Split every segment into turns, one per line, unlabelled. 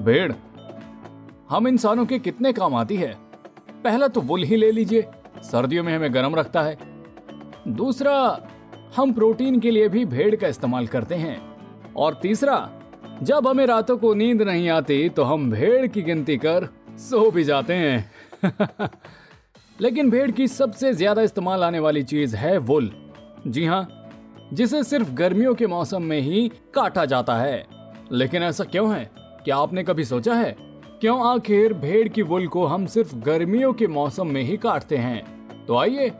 भेड़। हम इंसानों के कितने काम आती है। पहला तो वुल ही ले लीजिए, सर्दियों में हमें गर्म रखता है। दूसरा, हम प्रोटीन के लिए भी भेड़ का इस्तेमाल करते हैं। और तीसरा, जब हमें रातों को नींद नहीं आती तो हम भेड़ की गिनती कर सो भी जाते हैं। लेकिन भेड़ की सबसे ज़्यादा इस्तेमाल आने वाली चीज़ है वुल। जी हाँ जिसे सिर्फ़ गर्मियों के मौसम में ही काटा जाता है। लेकिन ऐसा क्यों है? क्या आपने कभी सोचा है? क्यों आखिर भेड़ की वुल को हम सिर्फ़ गर्मियों के मौसम में ही काटते हैं? तो आइए,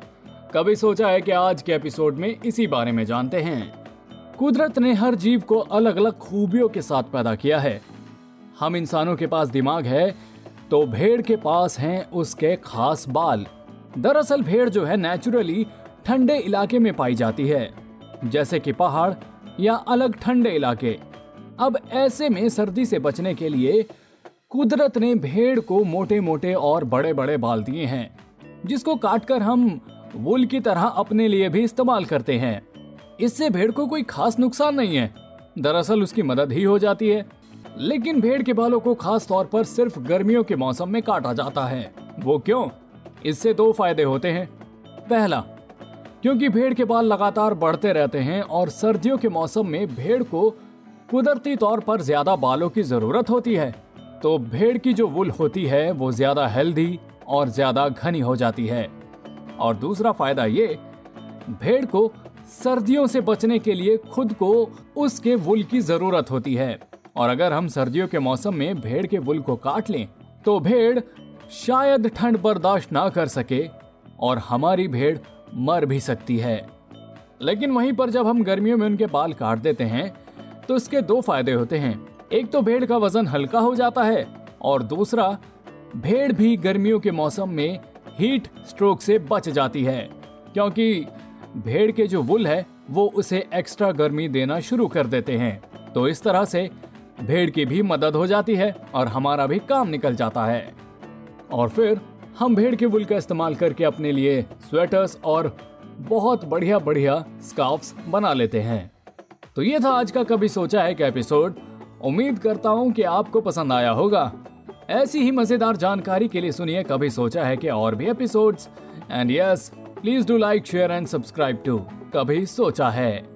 कभी सोचा है कि आज के एपिसोड में इसी बारे में जानते हैं। कुदरत ने हर जीव को अलग अलग खूबियों के साथ पैदा किया है। हम इंसानों के पास दिमाग है तो भेड़ के पास हैं उसके खास बाल। दरअसल भेड़ जो है नेचुरली ठंडे इलाके में पाई जाती है, जैसे कि पहाड़ या अलग ठंडे इलाके। अब ऐसे में सर्दी से बचने के लिए कुदरत ने भेड़ को मोटे मोटे और बड़े बड़े बाल दिए हैं, जिसको काटकर हम वुल की तरह अपने लिए भी इस्तेमाल करते हैं। इससे भेड़ को कोई खास नुकसान नहीं है। दरअसल उसकी मदद ही हो जाती है, लेकिन भेड़ के बालों को खास तौर पर सिर्फ़ गर्मियों के मौसम में काटा जाता है। वो क्यों? इससे दो फ़ायदे होते हैं। पहला, क्योंकि भेड़ के बाल लगातार बढ़ते रहते हैं और सर्दियों के मौसम में भेड़ को कुदरती तौर पर ज़्यादा बालों की ज़रूरत होती है तो भेड़ की जो वुल होती है, वो ज़्यादा हेल्दी और ज़्यादा घनी हो जाती है। और दूसरा फ़ायदा ये, भेड़ को सर्दियों से बचने के लिए खुद को उसके वुल की ज़रूरत होती है। और अगर हम सर्दियों के मौसम में भेड़ के वुल को काट लें तो भेड़ शायद ठंड बर्दाश्त ना कर सके और हमारी भेड़ मर भी सकती है। लेकिन वहीं पर जब हम गर्मियों में उनके बाल काट देते हैं तो इसके दो फ़ायदे होते हैं। एक तो भेड़ का वज़न हल्का हो जाता है और दूसरा, भेड़ भी गर्मियों के मौसम में हीट स्ट्रोक से बच जाती है, क्योंकि भेड़ के जो वुल है, वो उसे एक्स्ट्रा गर्मी देना शुरू कर देते हैं। तो इस तरह से भेड़ की भी मदद हो जाती है और हमारा भी काम निकल जाता है। और फिर, हम भेड़ के वुल का इस्तेमाल करके अपने लिए स्वेटर्स और बहुत बढ़िया बढ़िया स्कार्फ्स बना लेते हैं। तो ये था आज का कभी सोचा है कि एपिसोड। उम्मीद करता हूँ कि आपको पसंद आया होगा। ऐसी ही मज़ेदार जानकारी के लिए सुनिए कभी सोचा है कि और भी episodes. And yes please do like share and subscribe to कभी सोचा है।